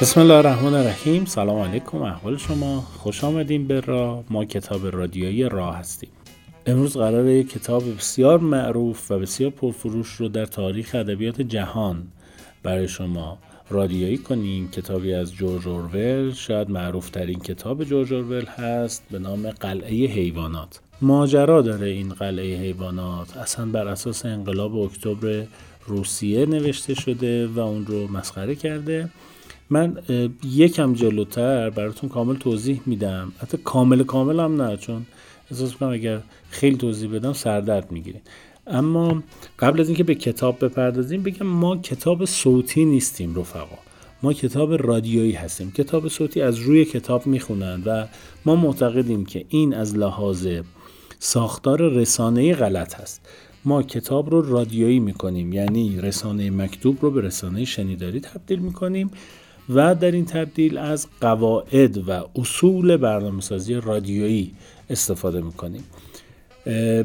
بسم الله الرحمن الرحیم. سلام علیکم. احوال شما. خوش آمدیم به راه. ما کتاب رادیویی راه هستیم. امروز قراره یک کتاب بسیار معروف و بسیار پرفروش رو در تاریخ ادبیات جهان برای شما رادیویی کنیم. کتابی از جورج اورول. شاید معروف ترین کتاب جورج اورول هست. به نام قلعه حیوانات. ماجرا داره این قلعه حیوانات. اصلا بر اساس انقلاب اکتبر روسیه نوشته شده و اون رو مسخره کرده. من یکم جلوتر براتون کامل توضیح میدم. حتی کامل کامل هم نه چون احساس می‌کنم اگر خیلی توضیح بدم سردرد می‌گیرین. اما قبل از اینکه به کتاب بپردازیم بگم ما کتاب صوتی نیستیم رفقا. ما کتاب رادیویی هستیم. کتاب صوتی از روی کتاب می‌خونن و ما معتقدیم که این از لحاظ ساختار رسانه غلط هست. ما کتاب رو رادیویی می‌کنیم یعنی رسانه مکتوب رو به رسانه شنیداری تبدیل می‌کنیم و در این تبدیل از قواعد و اصول برنامه‌سازی رادیویی استفاده می‌کنیم.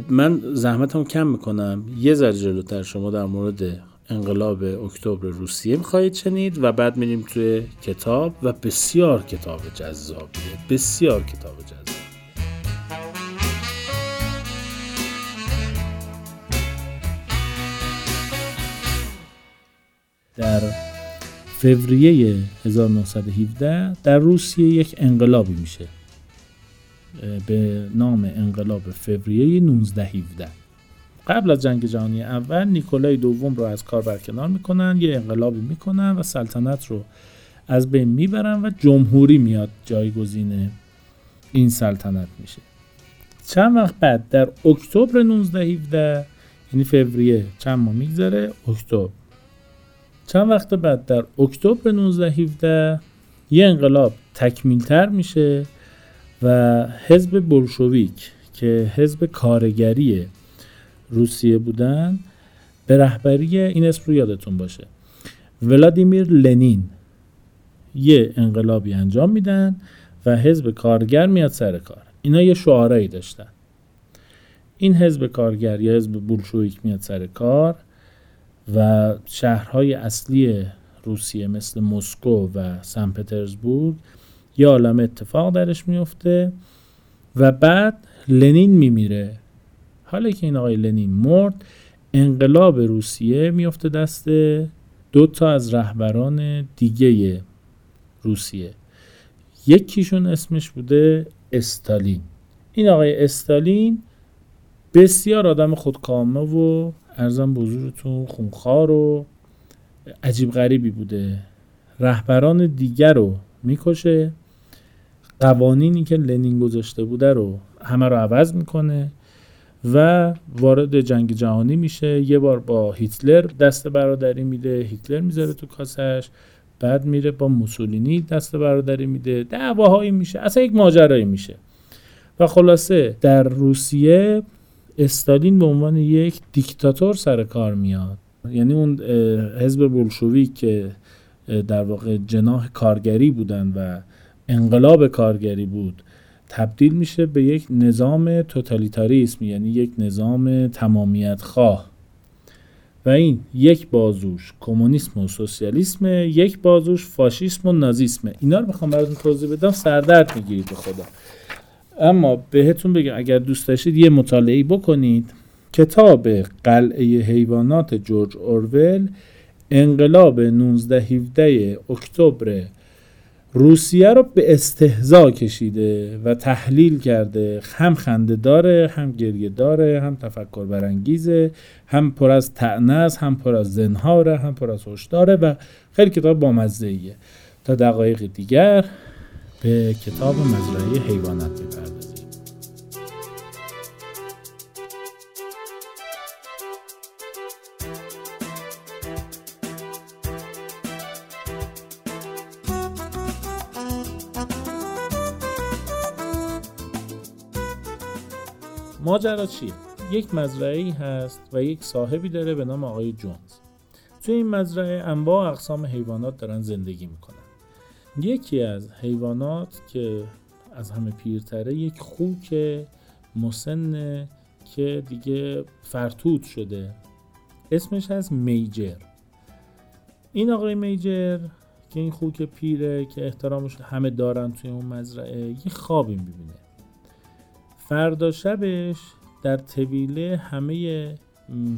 من زحمتم کم می‌کنم. یه ذره جلوتر شما در مورد انقلاب اکتبر روسیه می‌خواهید شنید و بعد میریم توی کتاب و بسیار کتاب جذابیه. بسیار کتاب جذاب در فوریه 1917 در روسیه یک انقلابی میشه به نام انقلاب فوریه 1917 قبل از جنگ جهانی اول نیکولای دوم رو از کار برکنار می‌کنن یه انقلابی می‌کنن و سلطنت رو از بین می‌برن و جمهوری میاد جایگزین این سلطنت میشه. چند وقت بعد در اکتبر 1917 یعنی فوریه چند ماه میگذره اکتبر چند وقت بعد در اکتبر 1917 یه انقلاب تکمیلتر میشه و حزب بولشویک که حزب کارگری روسیه بودن به رهبری این اسم رو یادتون باشه. ولادیمیر لنین یه انقلابی انجام میدن و حزب کارگر میاد سر کار. اینا یه شعارایی داشتن. این حزب کارگر یا حزب بولشویک میاد سر کار. و شهرهای اصلی روسیه مثل مسکو و سن پترزبورگ یه عالم اتفاق درش میفته و بعد لنین میمیره. حالا که این آقای لنین مرد انقلاب روسیه میفته دست دو تا از رهبران دیگه روسیه. یکیشون اسمش بوده استالین. این آقای استالین بسیار آدم خودکامه و ارزم بزرگتون خونخوار و عجیب غریبی بوده. رهبران دیگر رو می‌کشه. قوانینی که لنین گذاشته بوده رو همه رو عوض می‌کنه و وارد جنگ جهانی میشه. یه بار با هیتلر دست برادری میده هیتلر می‌ذاره تو کاسش بعد میره با موسولینی دست برادری میده. دعواهایی میشه اصلا یک ماجرایی میشه. و خلاصه در روسیه استالین به عنوان یک دیکتاتور سر کار میاد. یعنی اون حزب بولشویک که در واقع جناح کارگری بودن و انقلاب کارگری بود تبدیل میشه به یک نظام توتالیتاریسم یعنی یک نظام تمامیت خواه و این یک بازوش کمونیسم و سوسیالیسم یک بازوش فاشیسم و نازیسم. اینا رو بخوام براتون توضیح بدم. سردرد می‌گیرید به خدا. اما بهتون بگم اگر دوست داشتید یه مطالعه بکنید. کتاب قلعه حیوانات جورج اورول انقلاب 19 17 اکتبر روسیه رو به استهزا کشیده و تحلیل کرده. هم خنده داره هم گریه داره هم تفکر برانگیزه هم پر از تعنس هم پر از زنهاره هم پر از هشداره و خیلی کتاب بامزه ایه تا دقایق دیگر به کتاب مزرعه حیوانات می‌پردازیم ماجرا چیه؟ یک مزرعه هست و یک صاحبی داره به نام آقای جونز. توی این مزرعه انواع اقسام حیوانات دارن زندگی می‌کنن. یکی از حیوانات که از همه پیرتره یک خوک مسن که دیگه فرتود شده. اسمش از میجر. این آقای میجر که این خوک پیره که احترامش همه دارن توی اون مزرعه یه خوابی می‌بینه. فردا شبش در طویله همه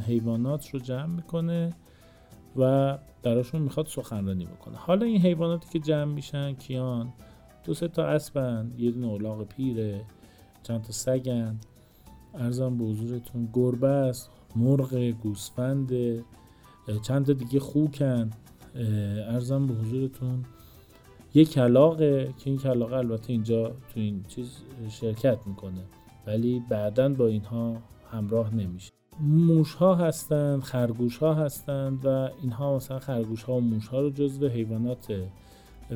حیوانات رو جمع می‌کنه و براشون می‌خواد سخنرانی بکنه. حالا این حیواناتی که جمع میشن کیان؟ دو سه تا اسبن یه دونه اولاغ پیره چند تا سگن. ارزم به حضورتون گربه است مرغ گوسفند چند تا دیگه خوکن. ارزم به حضورتون. یک کلاقه که این کلاقه البته اینجا تو این چیز شرکت می‌کنه ولی بعدا با اینها همراه نمیشه. موش ها هستند خرگوش ها هستند و اینها مثلا خرگوش ها و موش ها رو جزو حیوانات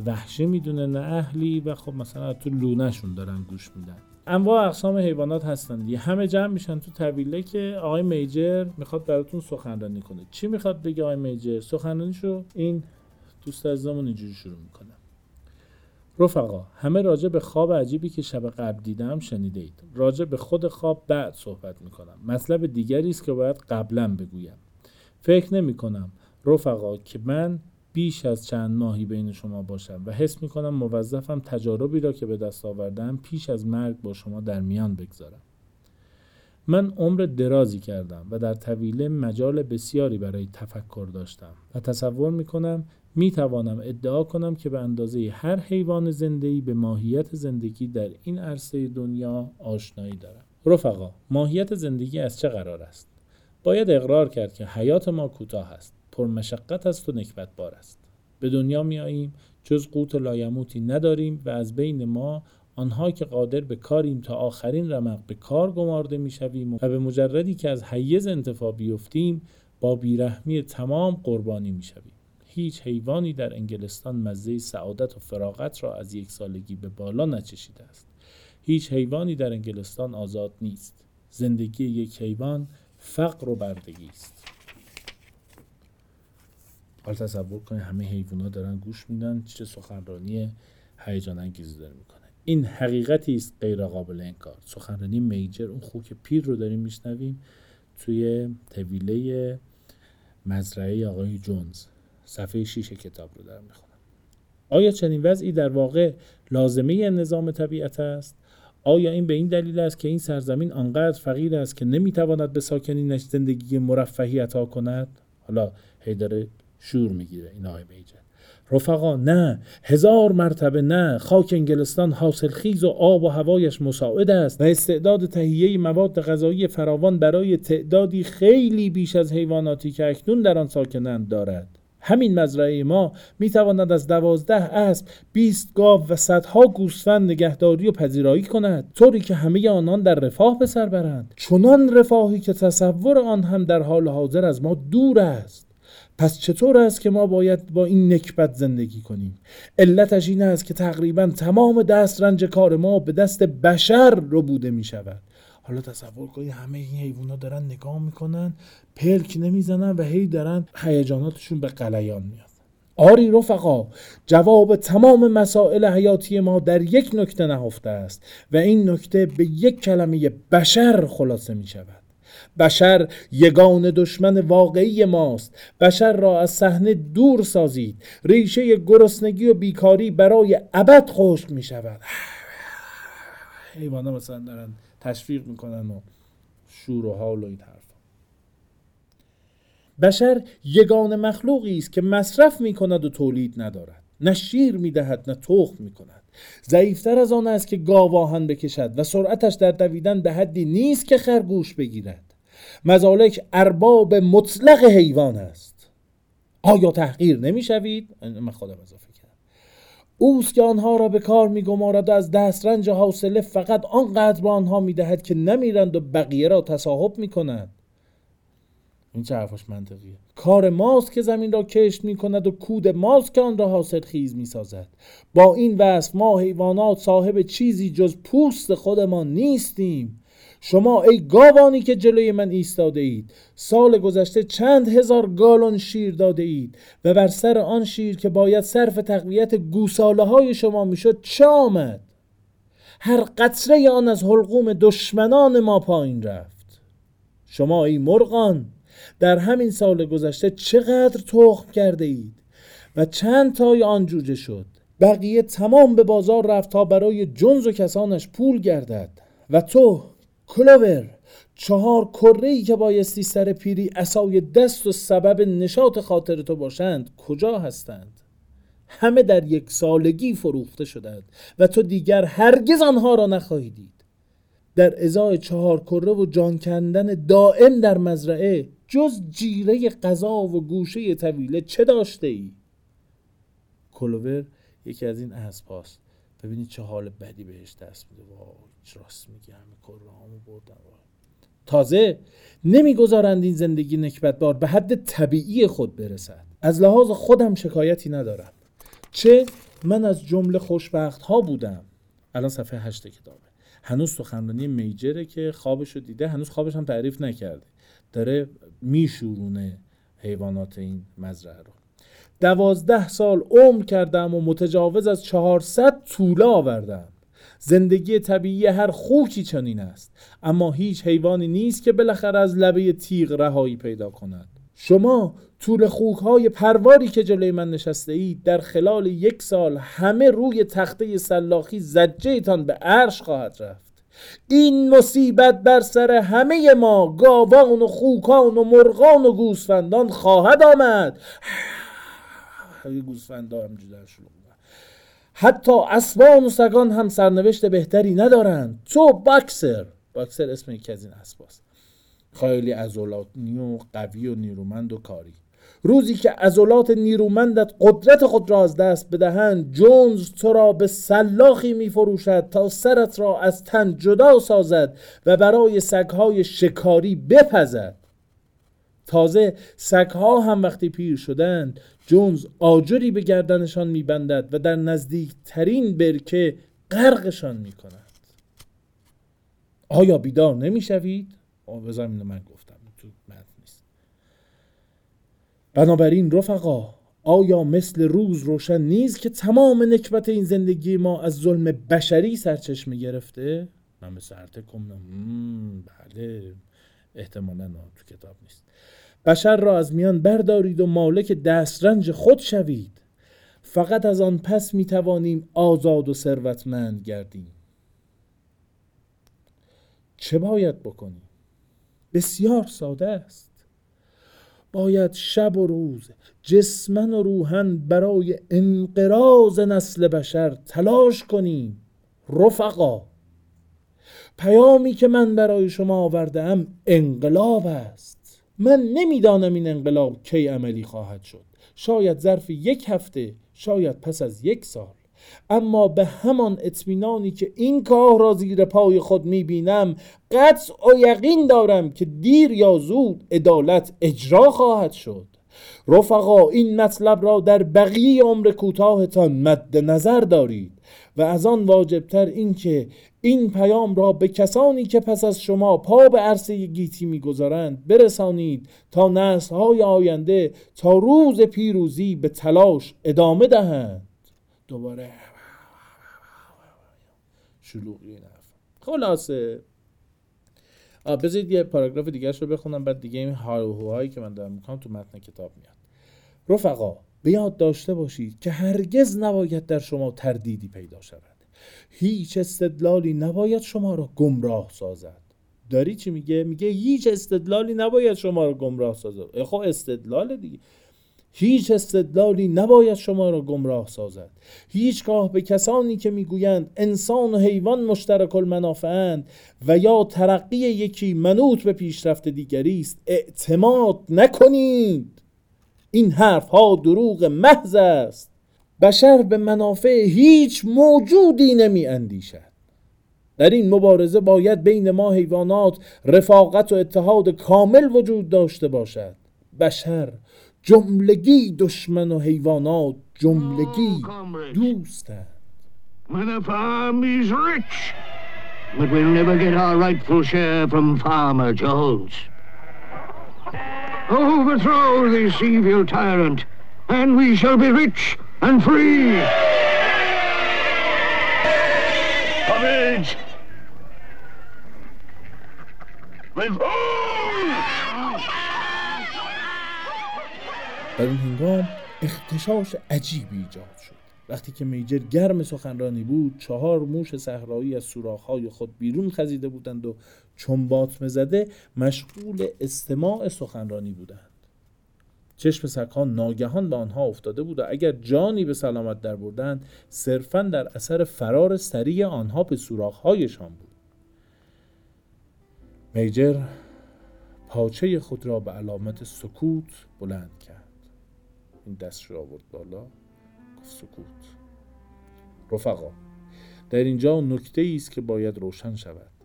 وحشی می‌دونه نه اهلی و خب مثلا تو لونهشون دارن گوش میدن. انواع اقسام حیوانات هستن دیگه. همه جمع میشن تو طویله که آقای میجر می‌خواد براتون سخنرانی کنه. چی می‌خواد بگه آقای میجر؟ سخنرانیشو این دوست عزیزمون اینجوری شروع می‌کنه. رفقا همه راجع به خواب عجیبی که شب قبل دیدم شنیده اید راجع به خود خواب بعد صحبت می‌کنم. مطلب دیگری است که باید قبلا بگویم. فکر نمی کنم رفقا که من بیش از چند ماهی بین شما باشم و حس می کنم موظفم تجاربی را که به دست آوردم پیش از مرگ با شما در میان بگذارم. من عمر درازی کردم و در طویله مجال بسیاری برای تفکر داشتم و تصور می کنم می توانم ادعا کنم که به اندازه هر حیوان زندگی به ماهیت زندگی در این عرصه دنیا آشنایی دارم. رفقا ماهیت زندگی از چه قرار است؟ باید اقرار کرد که حیات ما کوتاه است پرمشقت است و نکبت بار است. به دنیا می آییم جز قوت لایموتی نداریم و از بین ما آنها که قادر به کاریم تا آخرین رمق به کار گمارده می و به مجردی که از حیز انتفاع بیفتیم با بیرحمی تمام قربانی می شویم. هیچ حیوانی در انگلستان مزه سعادت و فراغت را از یک سالگی به بالا نچشیده است. هیچ حیوانی در انگلستان آزاد نیست. زندگی یک حیوان فقر و بردگی است. حالا تصور کنید همه حیوانات دارن گوش میدن چه سخنرانی هیجان انگیزی داره می‌کنه این حقیقتی است غیر قابل انکار سخنرانی میجر اون خوک پیر رو داریم میشنویم توی طویله مزرعه آقای جونز صفحه 6 کتاب رو دارم می‌خونم. آیا چنین وضعی در واقع لازمه نظام طبیعت است؟ آیا این به این دلیل است که این سرزمین آنقدر فقیر است که نمی‌تواند به ساکنینش زندگی مرفهی عطا کند؟ حالا هی داره شور می‌گیره این آقای میجر رفقا نه. هزار مرتبه نه. خاک انگلستان حاصل خیز و آب و هوایش مساعد است. و استعداد تهیه مواد غذایی فراوان برای تعدادی خیلی بیش از حیواناتی که اکنون در آن ساکنند دارد. همین مزرعه ما می تواند از دوازده اسب، بیست گاو و صدها گوسفند نگهداری و پذیرایی کند طوری که همه آنان در رفاه به سر برند. چنان رفاهی که تصور آن هم در حال حاضر از ما دور است. پس چطور است که ما باید با این نکبت زندگی کنیم؟ علتش این است که تقریبا تمام دست رنج کار ما به دست بشر رو بوده می شود حالا تصور کنید همه این حیوونا دارن نگاه می‌کنن پلک نمی‌زنن و هی دارن هیجاناتشون به قلیان میاد. آری رفقا جواب تمام مسائل حیاتی ما در یک نکته نهفته است و این نکته به یک کلمه بشر خلاصه می شود بشر یگان دشمن واقعی ماست. بشر را از صحنه دور سازید. ریشه گرسنگی و بیکاری برای ابد خشک می شود حیوانا مثلا دارن تشویق می‌کنن و شور و حال و این حرف بشر یگان مخلوقی است که مصرف می کند و تولید ندارد. نه شیر می دهد نه تخم می کند ضعیفتر از آن است که گاواهن بکشد و سرعتش در دویدن به حدی نیست که خرگوش بگیرد. مزالک ارباب مطلق حیوان است. آیا تحقیر نمی شوید؟ من خودم اضافه اوست که آنها را به کار می گمارد و از دسترنج حاصله فقط آنقدر به آنها می دهد که نمیرند و بقیه را تصاحب می کند این چه حرفش منطقیه؟ کار ماست که زمین را کشت می کند و کود ماست که آن را حاصل خیز می سازد با این وصف ما حیوانات صاحب چیزی جز پوست خودمان نیستیم. شما ای گاوانی که جلوی من ایستاده اید سال گذشته چند هزار گالون شیر داده اید و بر سر آن شیر که باید صرف تقویت گوساله های شما می‌شد چه آمد؟ هر قطره آن از حلقوم دشمنان ما پایین رفت. شما ای مرغان در همین سال گذشته چقدر تخم کرده اید و چند تای آن جوجه شد. بقیه تمام به بازار رفت تا برای جنز و کسانش پول گردد و تو کلوور چهار کره ای که بایستی سر پیری اسای دست و سبب نشاط خاطر تو باشند کجا هستند؟ همه در یک سالگی فروخته شدند و تو دیگر هرگز آنها را نخواهی دید. در ازای چهار کره و جان کندن دائم در مزرعه جز جیره غذا و گوشه طویله چه داشته ای؟ کلوور یکی از این اسباست ببینید چه حال بدی بهش دست میده. وای راست میگه همه کره بردن. تازه نمی‌گذارند این زندگی نکبتبار به حد طبیعی خود برسد. از لحاظ خودم شکایتی ندارم. چه؟ من از جمله خوشبخت ها بودم. الان صفحه هشت کتابه. هنوز سخنرانی میجره که خوابش رو دیده هنوز خوابش هم تعریف نکرده. داره میشورونه حیوانات این مزرعه رو. دوازده سال عمر کردم و متجاوز از چهارصد طوله آوردم. زندگی طبیعی هر خوکی چنین است اما هیچ حیوانی نیست که بالاخره از لبه تیغ رهایی پیدا کند. شما طول خوک های پرواری که جلوی من نشسته اید در خلال یک سال همه روی تخته سلاخی زجه تان به عرش خواهد رفت. این مصیبت بر سر همه ما گاوان و خوکان و مرغان و گوسفندان خواهد آمد. گوسفندان حتی اسبان و سگان هم سرنوشت بهتری ندارند. تو باکسر. باکسر اسم یکی از این اسباست خیلی ازولانی و قوی و نیرومند و کاری. روزی که عضلات نیرومندت قدرت خود را از دست بدهند جونز تو را به سلاخی می فروشد تا سرت را از تن جدا سازد و برای سگهای شکاری بپزد. تازه سگها هم وقتی پیر شدند جونز آجری به گردنشان میبندد و در نزدیکترین برکه غرقشان می‌کند آیا بیدار نمی‌شوید؟ بذارم من گفتم تو متن نیست بنابراین رفقا آیا مثل روز روشن نیست که تمام نکبت این زندگی ما از ظلم بشری سرچشمه گرفته؟ من به سرته کنم بله احتمالا تو کتاب نیست بشر را از میان بردارید و مالک دسترنج خود شوید. فقط از آن پس می توانیم آزاد و ثروتمند گردیم. چه باید بکنیم؟ بسیار ساده است. باید شب و روز جسمن و روحن برای انقراض نسل بشر تلاش کنیم. رفقا پیامی که من برای شما آورده ام انقلاب است. من نمی‌دانم این انقلاب کی عملی خواهد شد. شاید ظرف یک هفته شاید پس از یک سال. اما به همان اطمینانی که این کار را زیر پای خود می‌بینم قطع و یقین دارم که دیر یا زود عدالت اجرا خواهد شد. رفقا این مطلب را در بقیه عمر کوتاهتان مد نظر دارید و از آن واجبتر اینکه این پیام را به کسانی که پس از شما پا به عرصه گیتی می‌گذارند برسانید تا نسلهای آینده تا روز پیروزی به تلاش ادامه دهند. دوباره شلوغی خلاصه. بذارید یه پاراگراف دیگه رو بخونم بعد دیگه این هایی که من دارم می‌کنم تو متن کتاب میاد. رفقا به داشته باشید که هرگز نباید در شما تردیدی پیدا شود. هیچ استدلالی نباید شما را گمراه سازد. داری چی میگه؟ میگه هیچ استدلالی نباید شما را گمراه سازد. خب استدلال دیگه. هیچ استدلالی نباید شما را گمراه سازد. هیچگاه به کسانی که می‌گویند انسان و حیوان مشترک المنافعند و یا ترقی یکی منوط به پیشرفت دیگری است اعتماد نکنید. این حرف ها دروغ محض است. بشر به منافع هیچ موجودی نمی اندیشد. در این مبارزه باید بین ما حیوانات رفاقت و اتحاد کامل وجود داشته باشد. بشر جملگی دشمن و حیوانات جملگی دوستند. Is rich, but we'll never get our rightful share from Farmer Jones. Overthrow this evil tyrant, and we shall be rich and free. Courage! در این هنگام اختشاش عجیبی ایجاد شد وقتی که میجر گرم سخنرانی بود چهار موش صحرایی از سوراخ‌های خود بیرون خزیده بودند و چون باطمه زده مشغول استماع سخنرانی بودند چشم سگها ناگهان به آنها افتاده بود و اگر جانی به سلامت در بردند صرفا در اثر فرار سریع آنها به سوراخ‌هایشان بود. میجر پاچه خود را به علامت سکوت بلند کرد. این دست را آورد بالا گفت سکوت. رفقا در اینجا نکته است که باید روشن شود.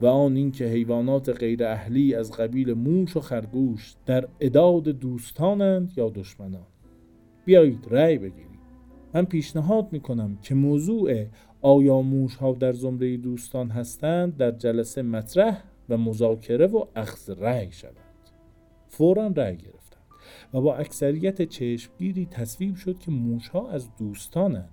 و آن اینکه حیوانات غیر اهلی از قبیل موش و خرگوش در اداد دوستانند یا دشمنان. بیایید رأی بگیرید من پیشنهاد می‌کنم که موضوع آیا موش ها در زمره دوستان هستند در جلسه مطرح و مذاکره و اخذ رأی شود فورا رأی گرفتند و با اکثریت چشمگیری تصویب شد که موش ها از دوستانند.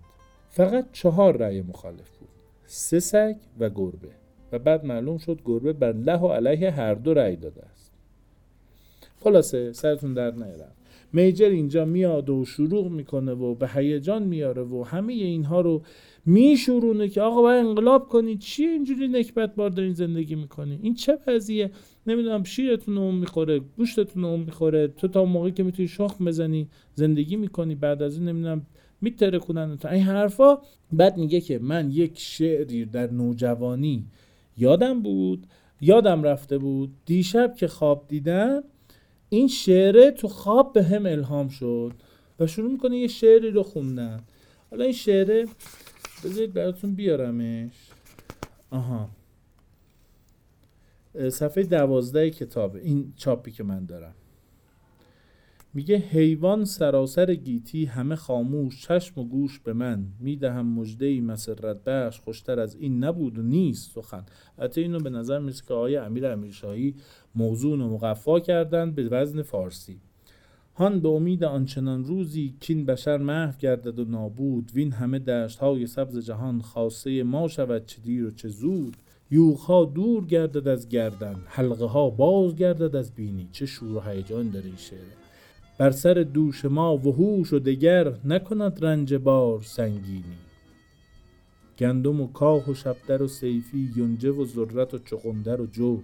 فقط چهار رأی مخالف بود سه سگ و گربه. و بعد معلوم شد گربه بر له و علیه هر دو رأی داده است. خلاصه سرتون در نیارم. میجر اینجا میاد و شروع می‌کنه و به هیجان میاره و همه اینها رو میشورونه که آقا باید انقلاب کنید چی اینجوری نکبت بار دارین زندگی می‌کنی؟ این چه وضعیه؟ نمی‌دونم شیرتون اون می‌خوره گوشتتون اون می‌خوره. تو تا موقعی که می‌تونی شخم بزنی زندگی می‌کنی. بعد از این نمی‌دونم میتره کنن این حرفا بعد میگه که من یک شعری در نوجوانی یادم بود یادم رفته بود. دیشب که خواب دیدم این شعره تو خواب به هم الهام شد و شروع می‌کنه یه شعری رو خوندن. حالا این شعره بذارید براتون بیارمش. آها. صفحه دوازده کتابه این چاپی که من دارم. میگه حیوان سراسر گیتی همه خاموش چشم و گوش به من. می‌دهم مجده مسرت بخش خوشتر از این نبود و نیست سخن. حتی اینو به نظر می‌رسه که آقای امیر امیرشاهی موضوع و مقفا کردن به وزن فارسی. هان به امید آنچنان روزی کین بشر محو گردد و نابود. وین همه دشت های سبز جهان خاصه ما شود چه دیر و چه زود. یوغ دور گردد از گردن حلقه ها باز گردد از بینی. چه شور و هیجان در این شعر. بر سر دوش ما وحوش و دگر نکند رنج بار سنگینی. گندم و کاه و شبدر و سیفی یونجه و ذرت و چغندر و جو.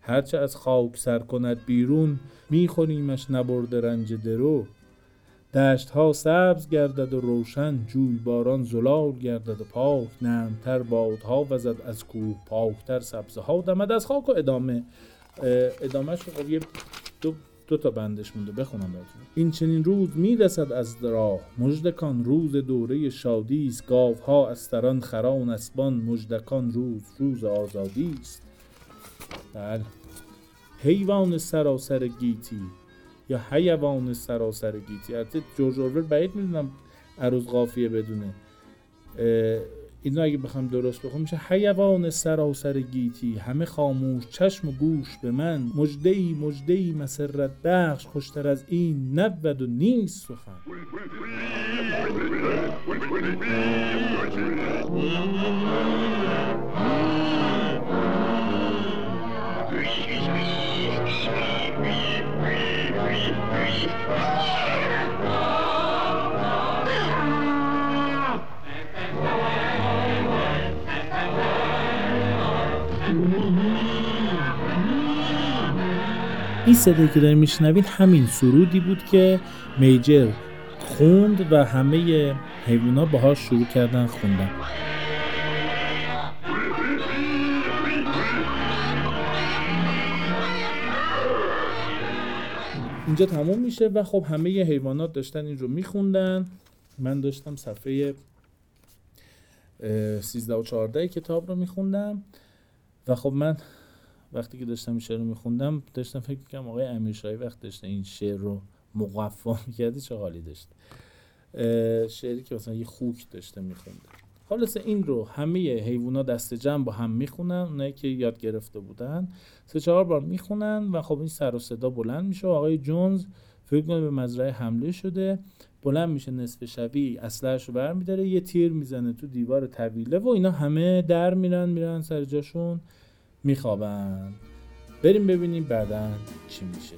هرچه از خاک سر کند بیرون میخوریمش نبرده رنج درو. دشت ها سبز گردد و روشن جوی باران زلال گردد و پاک. نرمتر بادها وزد از کوه پاکتر سبزه ها دمد از خاک و ادامه. ادامهش خب یه دو, دو تا بندش مونده. بخونم براتون. این چنین روز می‌رسد از راه. مژدکان روز دوره شادی است. گاوها استران خران اسبان. مژدکان روز روز آزادی است. بله. حیوان سراسر گیتی یا حیوان سراسر گیتی. البته جورج اورول بعید می‌دونم عروض قافیه بدونه. اینو اگه بخوام درست بخونم میشه حیوان سراسر گیتی همه خاموش چشم و گوش به من. مجدهی مجدهی مسرت بخش خوشتر از این نبود و نیست سخن. این صدایی که داریم میشنوید همین سرودی بود که میجر خوند و همه حیوونا باهاش شروع کردن خوندن. اینجا تموم میشه و خب همه حیوانات داشتن این رو میخوندن. من داشتم صفحه 13 و 14 کتاب رو میخوندم. و خب من وقتی که داشتم این شعر رو میخوندم داشتم فکر می‌کنم آقای امیرشاهی وقت داشته این شعر رو مقفا می‌کرده چه حالی داشت؟ شعری که مثلا یه خوک داشته میخونده. خلاصه این رو همه حیوونا دست جمع با هم می‌خونن اونایی که یاد گرفته بودن. سه چهار بار می‌خونن و خب این سر و صدا بلند میشه و آقای جونز فکر کنه به مزرعه حمله شده. بلند میشه نصف شبی اسلحه‌اش رو برمیداره یه تیر می‌زنه تو دیوار طویله و اینا همه در میرن میرن سر جاشون. میخوابن. بریم ببینیم بعدا چی میشه.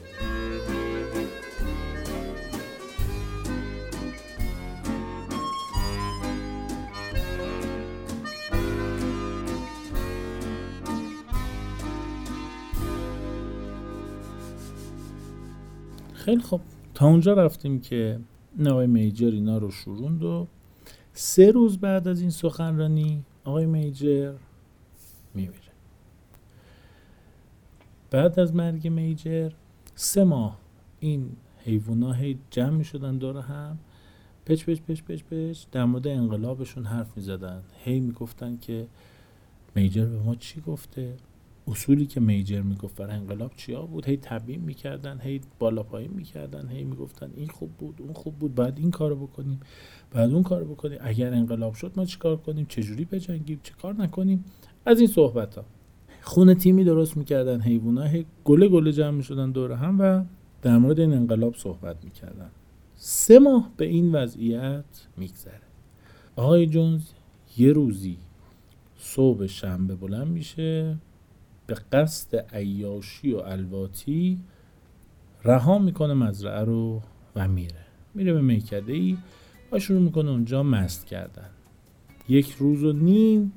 خیلی خب تا اونجا رفتیم که آقای میجر اینا رو شروند و سه روز بعد از این سخنرانی آقای میجر میمیره. بعد از مرگ میجر سه ماه این حیوونا هی جمع می شدن دور هم. پچ پچ پچ پچ پچ. در مورد انقلابشون حرف می زدن هی می گفتن که میجر به ما چی گفته؟ اصولی که میجر می‌گفت برای انقلاب چیا بود؟ هی تبیین می‌کردن هی بالا پایین می‌کردن هی می‌گفتن این خوب بود اون خوب بود بعد این کارو بکنیم بعد اون کارو بکنیم. اگر انقلاب شد ما چیکار کنیم؟ چجوری بجنگیم؟ چه کار نکنیم؟ از این صحبت ها خونه تیمی درست می‌کردن حیوونا هی گله گله جمع می‌شدن دور هم و در مورد این انقلاب صحبت می‌کردن. سه ماه به این وضعیت میگذره. آقای جونز یه روزی صبح شنبه بلند میشه به قصد عیاشی و الواتی رها می‌کنه مزرعه رو و میره. میره به میکده ای و شروع می‌کنه اونجا مست کردن. یک روز و نیم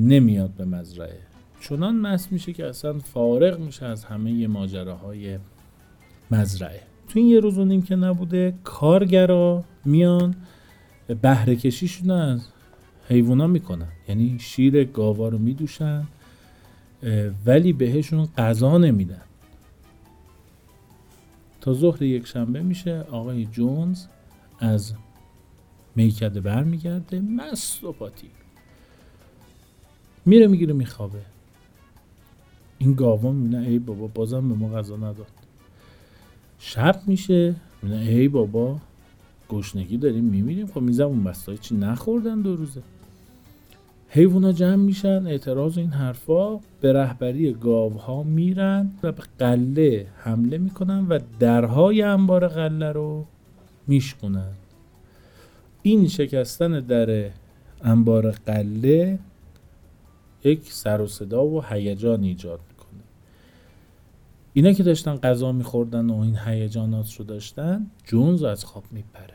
نمیاد به مزرعه. چنان مست میشه که اصلا فارغ میشه از همه ماجراهای مزرعه. تو این یه روز و که نبوده کارگرا میان بهره کشیشون از حیوانا می‌کنن. یعنی شیر گاوا رو میدوشن ولی بهشون غذا نمیدن. تا ظهر یک شنبه میشه آقای جونز از میکده برمیگرده مست و پاتی. میره می‌گیره میخوابه. این گاوا می‌بینه ای بابا بازم به ما غذا نداد. شب میشه می‌بینه ای بابا گشنگی داریم میمیریم. خب میزم اون بستای چی نخوردن دو روزه. حیوونا جمع میشن اعتراض این حرفا به رهبری گاوها میرن و به قله حمله می‌کنن و درهای انبار قله رو میشکنن این شکستن در انبار قله یک سر و صدا و هیجان ایجاد اینا که داشتن غذا میخوردن و این هیجانات رو داشتن جونز از خواب میپره.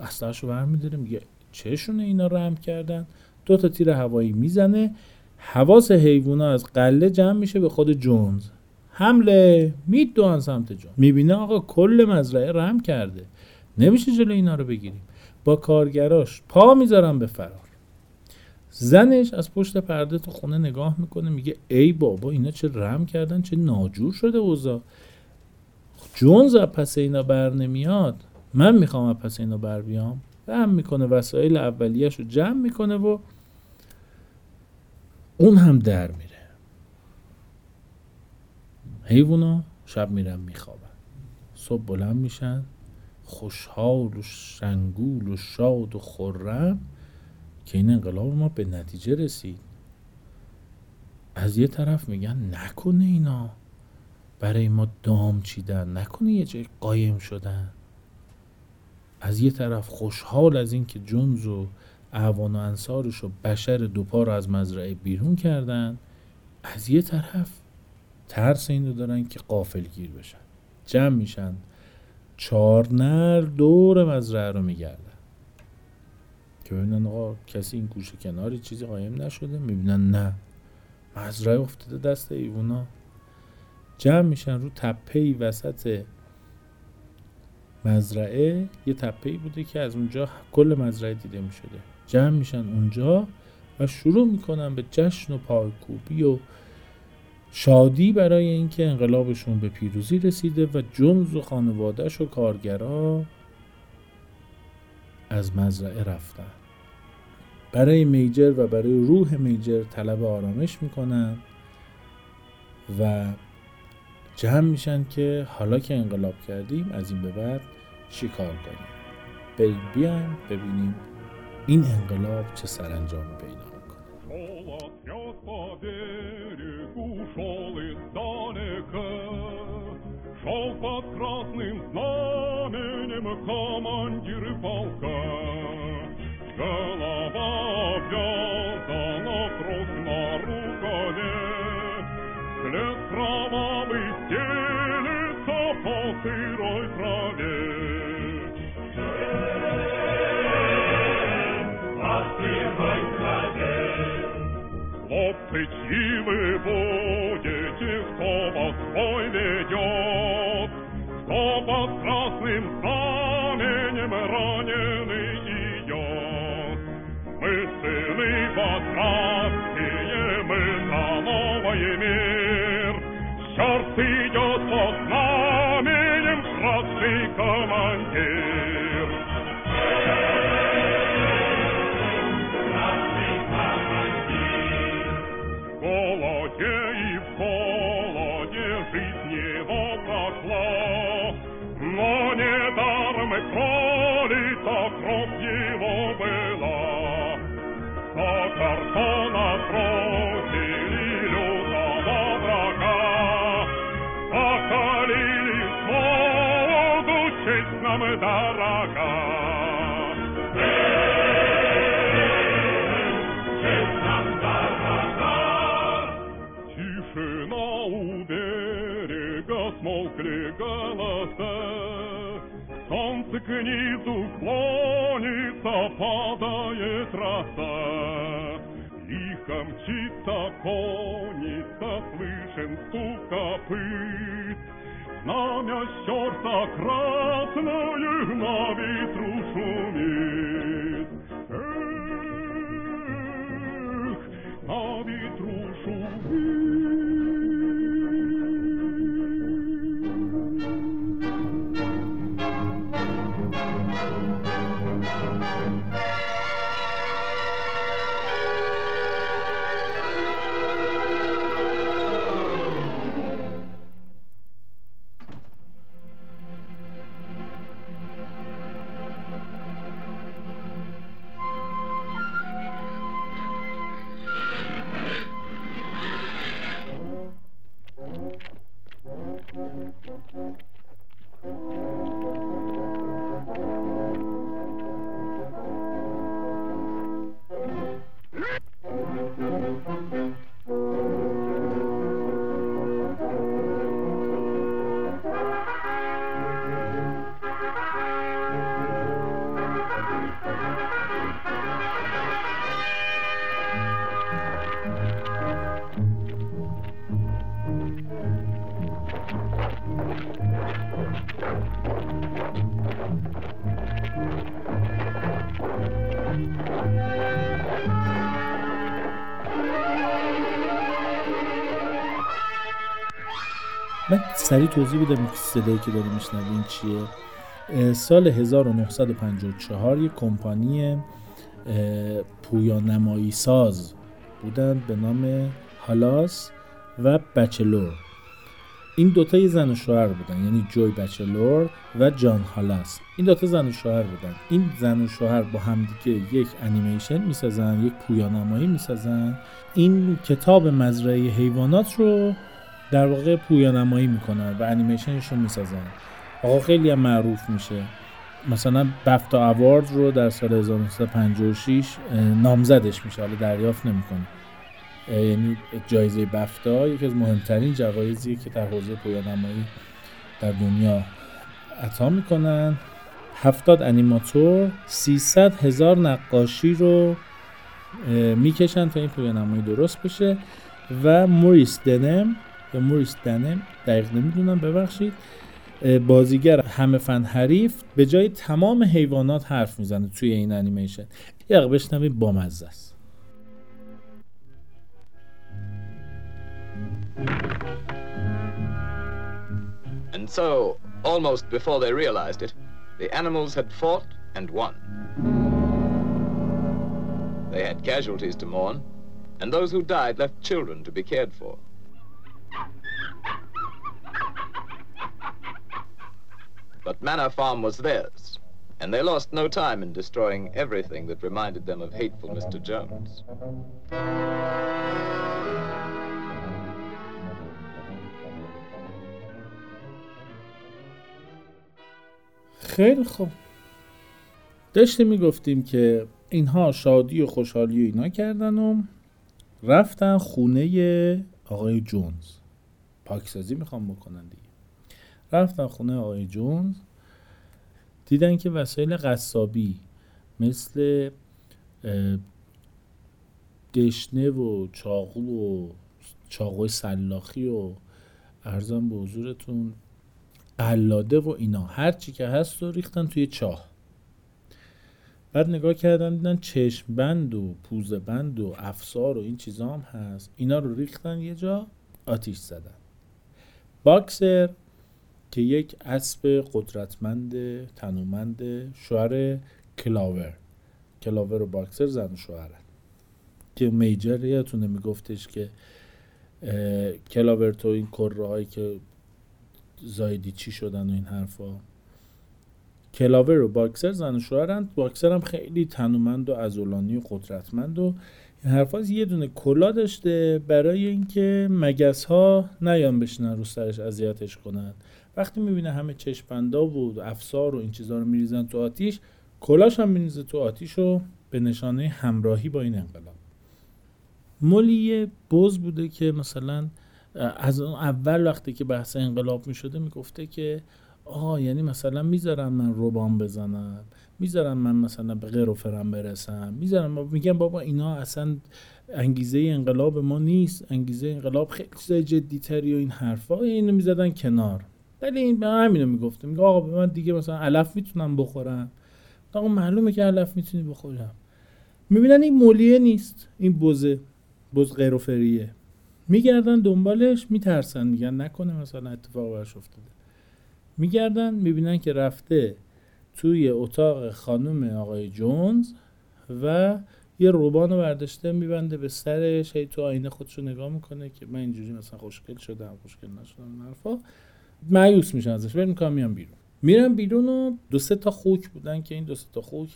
اصلاش رو برمیداره میگه چشونه اینا رم کردن. دو تا تیر هوایی می‌زنه. حواس حیوونا از قله جمع میشه به خود جونز. حمله! میدوان سمت جون می‌بینه آقا کل مزرعه رم کرده. نمیشه جلو اینا رو بگیریم. با کارگراش پا می‌ذارم به فرار. زنش از پشت پرده تو خونه نگاه می‌کنه میگه ای بابا اینا چه رم کردن چه ناجور شده اوضاع. جونز پس اینا بر نمیاد. من می‌خوام پس اینا بر بیام. هم می‌کنه وسایل اولیش رو جمع می‌کنه و اون هم در میره. حیوونا شب میرن میخوابن. صبح بلند میشن خوشحال و شنگول و شاد و خرم. که این انقلاب ما به نتیجه رسید. از یه طرف میگن نکنه اینا. برای ما دام چیدن. نکنه یه جای قایم شدن. از یه طرف خوشحال از اینکه جونز و اعوان و انصارش و بشر دوپا رو از مزرعه بیرون کردن. از یه طرف ترس این رو دارن که قافل گیر بشن. جمع میشن. چهار نر دور مزرعه رو میگردن. که ببینن آقا کسی این گوشه کناری چیزی قایم نشده می‌بینن نه. مزرعه افتاده دست ایوونا. جمع میشن رو تپه وسط مزرعه. یه تپه بوده که از اونجا کل مزرعه دیده می شده جمع میشن اونجا و شروع می‌کنن به جشن و پایکوبی و شادی برای اینکه انقلابشون به پیروزی رسیده و جنز و خانوادهش و کارگرا از مزرعه رفتن. برای میجر و برای روح میجر طلب آرامش می‌کنن و جمع میشن که حالا که انقلاب کردیم از این به بعد چی کار کنیم؟ بریم بیایم ببینیم این انقلاب چه سرانجامی پیدا می‌کنه. Ведет, Кто под красным знаменем раненый Солнце к низу клонится, падает роса. Лихо мчится конница, слышен стук копыт. Знамя черта красное на ветру шумит. من سریع توضیح بدم این صدایی که داریم میشنویم چیه. سال 1954 یک کمپانی پویانمایی ساز بودن به نام هالاس و بچلور. این دوتا یه زن و شوهر بودن یعنی جوی بچلور و جان هالاس. این دوتا زن و شوهر بودن. این زن و شوهر با همدیگه یک انیمیشن می‌سازن یک پویانمایی می‌سازن. این کتاب مزرعه حیوانات رو در واقع پویانمایی می‌کنن و انیمیشنش رو می‌سازن. آقا خیلی هم معروف میشه. مثلا بفتا اوارد رو در سال 1956 اه، نامزدش میشه. حالا دریافت نمی‌کنه. یعنی جایزه بفتا یکی از مهمترین جوایزیه که در حوزه پویانمایی در دنیا عطا می‌کنن. هفتاد انیماتور 300 هزار نقاشی رو می‌کشن تا این پویانمایی درست بشه. و موریس دنم یا موریس دنم دقیق نمی‌دونم ببخشید بازیگر همه فن حریف به جای تمام حیوانات حرف می‌زنه توی این انیمیشن دقیقه بشنوید بامزه است And so, almost before they realized it, the animals had fought and won. They had casualties to mourn, and those who died left children to be cared for. But Manor Farm was theirs, and they lost no time in destroying everything that reminded them of hateful Mr. Jones. خیلی خوب داشتیم می‌گفتیم که اینها شادی و خوشحالی و اینا کردن و رفتن خونه آقای جونز پاکسازی می‌خوام بکنن دیگه رفتن خونه آقای جونز. دیدن که وسایل قصابی مثل دشنه و چاقو و چاقوی سلاخی و ارزم به حضورتون قلاده و اینا هر چی که هست رو ریختن توی چاه. بعد نگاه کردن دیدن چشم بند و پوزه بند و افسار و این چیزا هم هست. اینا رو ریختن یه جا آتیش زدن. باکسر که یک اسب قدرتمند تنومند شوهر کلاور. کلاور و باکسر زن و که میجر یادتونه میگفتش که کلاور تو این کره هایی که زایدی چی شدن و این حرفا. کلاور و باکسر زن و شوهرن. باکسر هم خیلی تنومند و عضلانی و قدرتمند و این حرفا یه دونه کلا داشته برای اینکه مگس ها نیان بشینن رو سرش اذیتش کنن. وقتی می‌بینه همه چشپندا و افسار و این چیزا رو میریزن تو آتیش کلاش هم میریزه تو آتیش و به نشانه همراهی با این انقلاب. مولی یه بز بوده که مثلا از اون اول وقتی که بحث انقلاب می‌شده می‌گفته که آه یعنی مثلا می‌ذارم من روبان بزنم می‌ذارم من مثلا به غیر و فرم برسم می‌ذارم میگم بابا اینا اصلا انگیزه انقلاب ما نیست انگیزه انقلاب خیلی چیزای جدی تری و این حرفا اینو می‌زدن کنار. ولی این به همینو می‌گفته میگه آقا به من دیگه مثلا علف می‌تونم بخورم. آقا معلومه که علف می‌تونی بخورم. می‌بینن این مولیه نیست. این بزه بز غیر و میگردن دنبالش میترسن. میگن نکنه مثلا اتفاق براش افتاده. میگردن می‌بینن که رفته توی اتاق خانم آقای جونز و یه روبان رو برداشته میبنده به سرش. هی تو آینه خودشو نگاه می‌کنه که من اینجوری مثلا خوشگل شدم خوشگل نشدم این حرفا. مایوس میشن ازش. ول می‌کنم میان بیرون. میرن بیرون و دو سه تا خوک بودن که این دو سه تا خوک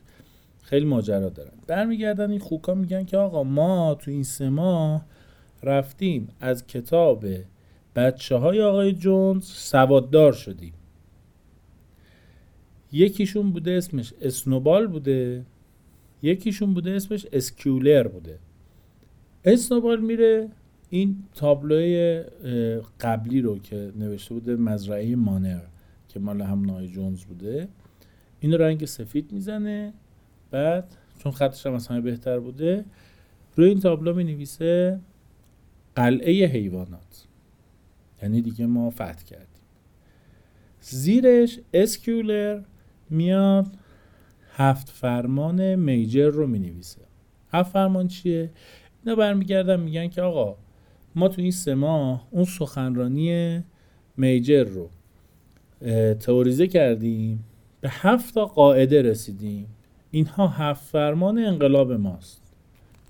خیلی ماجرا دارن. برمیگردن این خوکا میگن که آقا ما تو این سه ماه رفتیم از کتاب بچه های آقای جونز سواددار شدیم. یکیشون بوده اسمش اسنوبال بوده یکیشون بوده اسمش اسکیولر بوده. اسنوبال میره این تابلوی قبلی رو که نوشته بوده مزرعه مانر که مال هم نای جونز بوده. اینو رنگ سفید می‌زنه. بعد چون خطش هم از همه بهتر بوده روی این تابلو می نویسه قلعه حیوانات. یعنی دیگه ما فتح کردیم. زیرش اسکیولر میاد هفت فرمان میجر رو می نویسه هفت فرمان چیه؟ اینا برمیگردن میگن که آقا ما تو این سه ماه اون سخنرانی میجر رو تئوریزه کردیم به هفت تا قاعده رسیدیم. اینها هفت فرمان انقلاب ماست.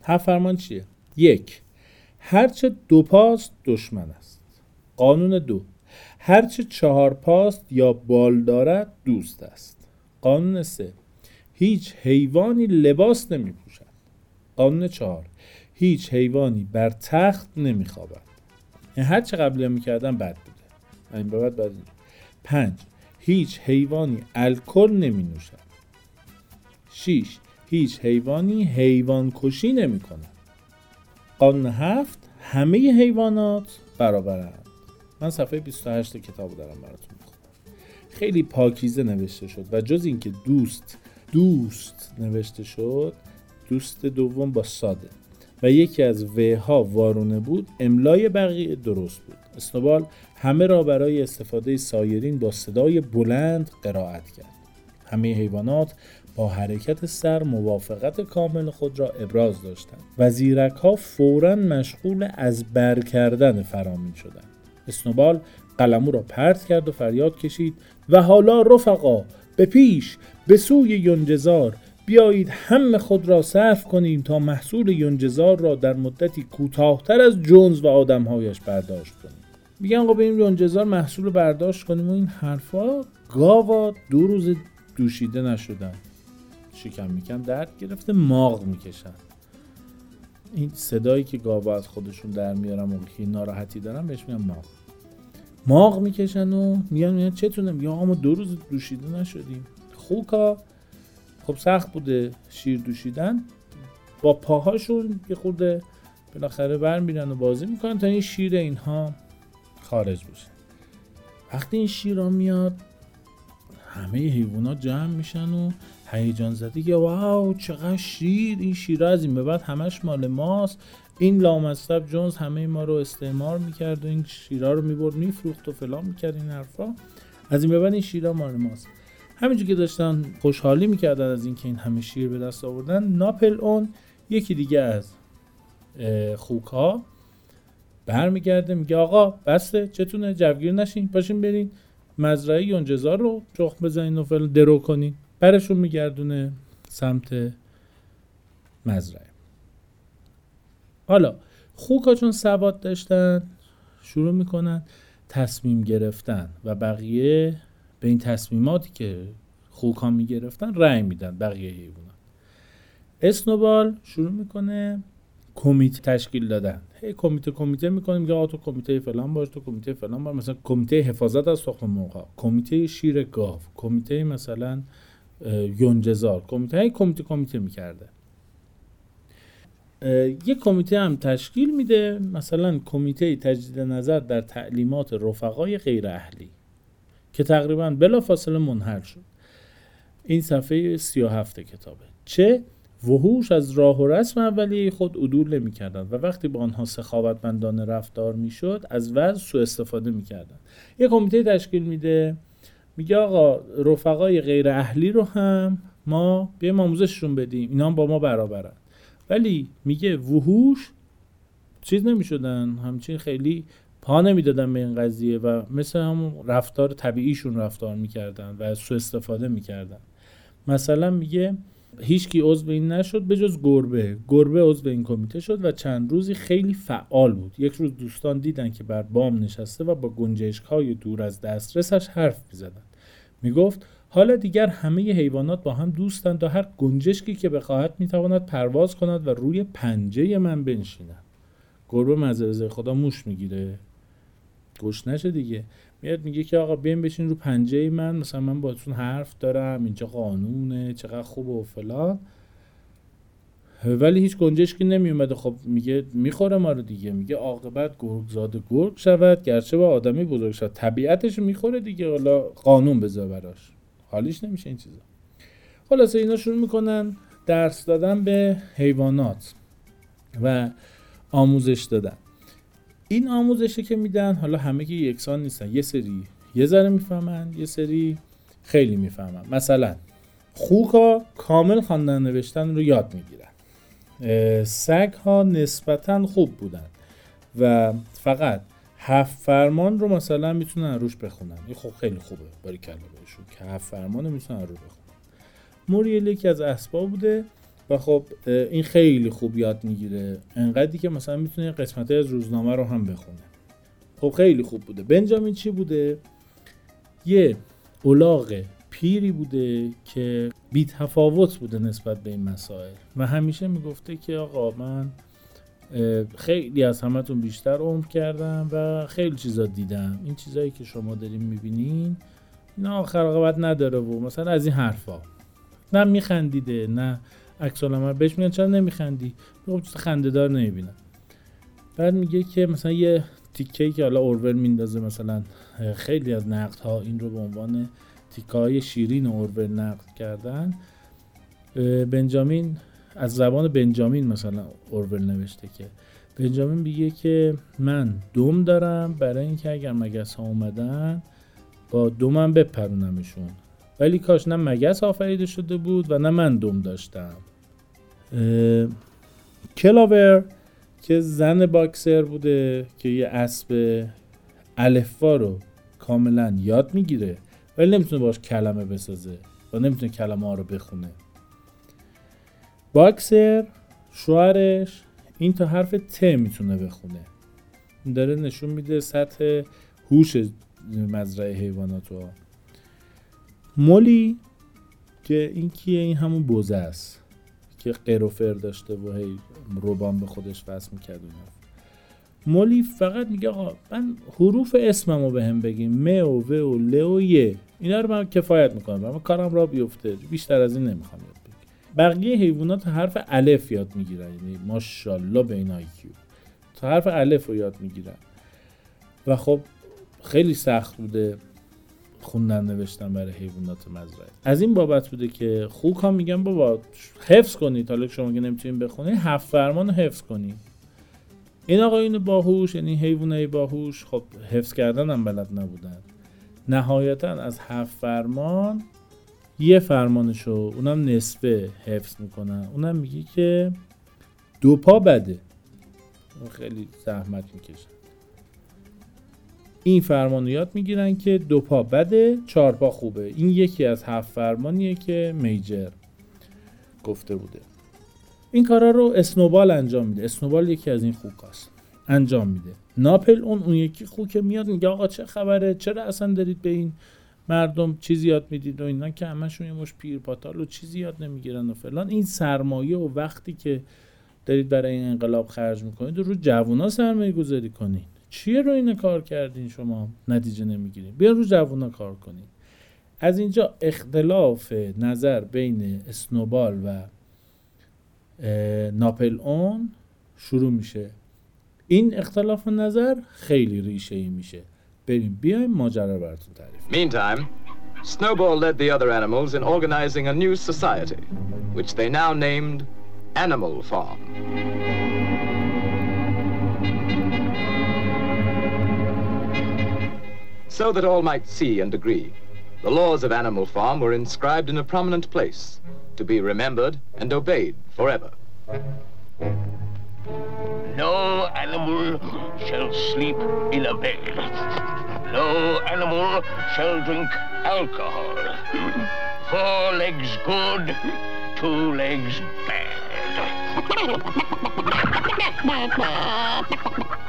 هفت فرمان چیه؟ یک هرچه دو پاست دشمن است. قانون دو هرچه چهار پاست یا بال دارد دوست است. قانون سه هیچ حیوانی لباس نمی پوشد قانون چهار هیچ حیوانی بر تخت نمی خوابد یعنی هر چه قبلی هم می‌کردن بد بوده. این بعد بد. پنج هیچ حیوانی الکل نمی نوشد شیش هیچ حیوانی حیوان کشی نمی کند قانون هفت همه حیوانات برابرند. من صفحه 28 کتاب دارم براتون می‌خونم. خیلی پاکیزه نوشته شد و جز اینکه دوست دوست نوشته شد دوست دوم با ساده. و یکی از و وارونه بود املای بقیه درست بود. اسنوبال همه را برای استفاده سایرین با صدای بلند قرائت کرد. همه حیوانات با حرکت سر موافقت کامل خود را ابراز داشتند. و زیرک ها فورا مشغول از بر کردن فرامین شدند. اسنوبال قلمو را پرت کرد و فریاد کشید و حالا رفقا به پیش به سوی یونجزار بیایید هم خود را صرف کنیم تا محصول یونجزار را در مدتی کوتاهتر از جونز و آدمهایش برداشت کنیم. میگن آقا بریم یونجزار محصول برداشت کنیم و این حرفا گاوا دو روز دوشیده نشدن. شکم میکن درد گرفته ماغ می‌کشن. این صدایی که گاوا از خودشون در میارن موقعی که ناراحتی دارن بهش میگن ماغ. ماغ می‌کشن و میگن میگن چتونه؟ میگن ما دو روز دوشیده نشدیم. خوکا خب سخت بوده شیر دوشیدن. با پاهاشون یه خورده بالاخره برمیرن و بازی می‌کنن تا این شیر اینها خارج بشه. وقتی این شیر میاد همه حیوانات جمع میشن و هیجان زده که واو چقدر شیر! این شیر از این به بعد همش مال ماست. این لامصب جونز همه ما رو استعمار می‌کرد و این شیرها رو می‌برد میفروخت و فلان می‌کرد این حرفا. از این به بعد این شیرها مال ماست. همینجور که داشتن خوشحالی می‌کردن از اینکه این همه شیر به دست آوردن ناپل اون یکی دیگه از خوک ها برمیگرده میگه آقا بسته چتونه جوگیر نشین پاشین برین مزرعه یونجزار رو چخ بزنین و فلان درو کنین. برشون میگردونه سمت مزرعه. حالا خوکا چون سواد داشتن شروع می‌کنن تصمیم گرفتن و بقیه به این تصمیماتی که خوکا می‌گرفتن رأی میدن بقیه حیوانات. اسنوبال شروع می‌کنه کمیته تشکیل دادن. هی کمیته کمیته می‌کنه میگه آقا تو کمیته فلان باش تو کمیته فلان باش. مثلا کمیته حفاظت از تخم مرغ کمیته شیر گاو کمیته مثلا یونجزار کمیته هی کمیته کمیته می‌کرده. یک کمیته هم تشکیل میده مثلا کمیته تجدید نظر در تعلیمات رفقای غیر اهلی که تقریبا بلافاصله منحل شد. این صفحه 37 کتابه. چه؟ وحوش از راه و رسم اولیه خود عدول نمی‌کردند و وقتی با آنها سخاوتمندانه رفتار می‌شد از وضع سوء استفاده می‌کردند. یک کمیته تشکیل میده میگه آقا رفقای غیر اهلی رو هم ما بیایم آموزششون بدیم اینا هم با ما برابرن. ولی میگه وحوش چیز نمی‌شدن همچین خیلی پا نمی‌دادن به این قضیه و مثل همون رفتار طبیعیشون رفتار می‌کردن و سوء استفاده می‌کردن. مثلا میگه هیچکی عضو این نشد به جز گربه. گربه عضو این کمیته شد و چند روزی خیلی فعال بود. یک روز دوستان دیدن که بر بام نشسته و با گنجشک های دور از دسترسش حرف می‌زدن. می‌گفت حالا دیگر همه حیوانات با هم دوستند و هر گنجشکی که بخواهد می‌تواند پرواز کند و روی پنجه من بنشیند. گربه مزرزه خدا موش می‌گیره. گوش نشه دیگه. میاد میگه که آقا بیاین بشین رو پنجه من مثلا من باتون حرف دارم اینجا قانونه چقدر خوبه و فلان. ولی هیچ گنجشکی نمیومده خب میگه می‌خوره ما رو دیگه. میگه عاقبت گرگ زاده گرگ شود گرچه با آدمی بزرگ شد طبیعتش می‌خوره دیگه. حالا قانون بذار براش. حالیش نمیشه این چیزا. خلاصه اینا شروع می‌کنن درس دادن به حیوانات و آموزش دادن. این آموزشی که میدن حالا همه که یکسان نیستن یه سری یه ذره می‌فهمن یه سری خیلی می‌فهمن. مثلا خوکا کامل خواندن نوشتن رو یاد می‌گیرن. سگ ها نسبتا خوب بودن و فقط هفت فرمان رو مثلا می‌تونن روش بخونن. این خب خیلی خوبه باری کلا بهشون. که هفت فرمان رو می‌تونن رو بخونن. موریل یکی از اسباب بوده و خب این خیلی خوب یاد می‌گیره. انقدری که مثلا می‌تونه قسمت از روزنامه رو هم بخونه. خب خیلی خوب بوده. بنجامین چی بوده؟ یه اولاغ پیری بوده که بی تفاوت بوده نسبت به این مسائل. و همیشه می‌گفته که آقا من خیلی از همتون بیشتر عمر کردم و خیلی چیزا دیدم. این چیزایی که شما دارین می‌بینین اینا آخر نداره و مثلا از این حرفا. نه میخندیده نه عکس العمل. بهش میگن چرا نمیخندی؟ میگم چیز خنده‌دار نمی‌بینم. بعد میگه که مثلا یه تیکه که حالا اورول میندازه مثلا خیلی از نقد ها این رو به عنوان تیکه های شیرین اورول نقد کردن. بنجامین از زبان بنجامین مثلا اورول نوشته که. بنجامین میگه که من دوم دارم برای اینکه اگر مگس ها اومدن با دومم بپرونمشون. ولی کاش نه مگس آفریده شده بود و نه من دوم داشتم. کلاور که زن باکسر بوده که یه اسب الفا رو کاملا یاد می‌گیره ولی نمی‌تونه باش کلمه بسازه و نمی‌تونه کلمه ها رو بخونه. باکسر شوهرش این تا حرف ت می‌تونه بخونه. داره نشون میده سطح هوش مزرعه حیوانات رو مولی که این کیه؟ این همون بوزه است. که قروفر داشته و هی روبان به خودش وصل می‌کرد مولی فقط میگه آقا من حروف اسممو به هم بگیم. م و و و ل و ی. اینا رو من کفایت می‌کنم. من کارم را بیفته. بیشتر از این نمی‌خوام یاد بگیم بقیه حیوانات حرف الف یاد می‌گیرن. یعنی ماشاءالله به این آیکیو تا حرف الف رو یاد می‌گیرن. و خب خیلی سخت بوده. خوندن نوشتن برای حیوانات مزرعه. از این بابت بوده که خوک ها میگن بابا حفظ کنید. حالا شما که نمی‌تونین بخونید هفت فرمان رو حفظ کنید. این آقایون باهوش یعنی حیوانای باهوش خب حفظ کردن هم بلد نبودن. نهایتا از هفت فرمان یه فرمانشو اونم نصفه حفظ می‌کنن. اونم میگه که دو پا بده. خیلی زحمت می‌کشن این فرمان یاد می‌گیرن که دو پا بده چهار پا خوبه. این یکی از هفت فرمانیه که میجر گفته بوده. این کارا رو اسنوبال انجام میده. اسنوبال یکی از این خوکاست انجام میده. ناپل اون اون یکی خوک میاد میگه آقا چه خبره؟ چرا اصلا دارید به این مردم چیزی یاد می‌دید و اینا که همشون یه مش پیر پاتال و چیزی یاد نمی‌گیرن و فلان. این سرمایه و وقتی که دارید برای این انقلاب خرج می‌کنید رو جوونا سرمایه گذاری کنید. چیه رو این کار کردین شما؟ نتیجه نمی‌گیرید بیا رو جوونا کار کنید از اینجا اختلاف نظر بین اسنوبال و ناپل اون شروع میشه. این اختلاف نظر خیلی ریشه ای میشه. بریم بیایم ماجرا براتون تعریف Meantime, Snowball led the other animals in organizing a new society, which they now named Animal Farm. So that all might see and agree, the laws of Animal Farm were inscribed in a prominent place, to be remembered and obeyed forever. No animal shall sleep in a bed. No animal shall drink alcohol. Four legs good, two legs bad.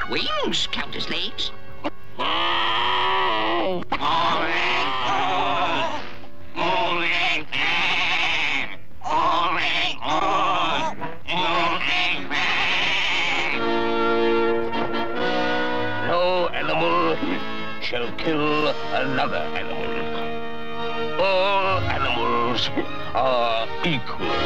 Wings count as legs. Ah! morning. Morning. Oh. Morning. No animal shall kill another animal. All animals are equal.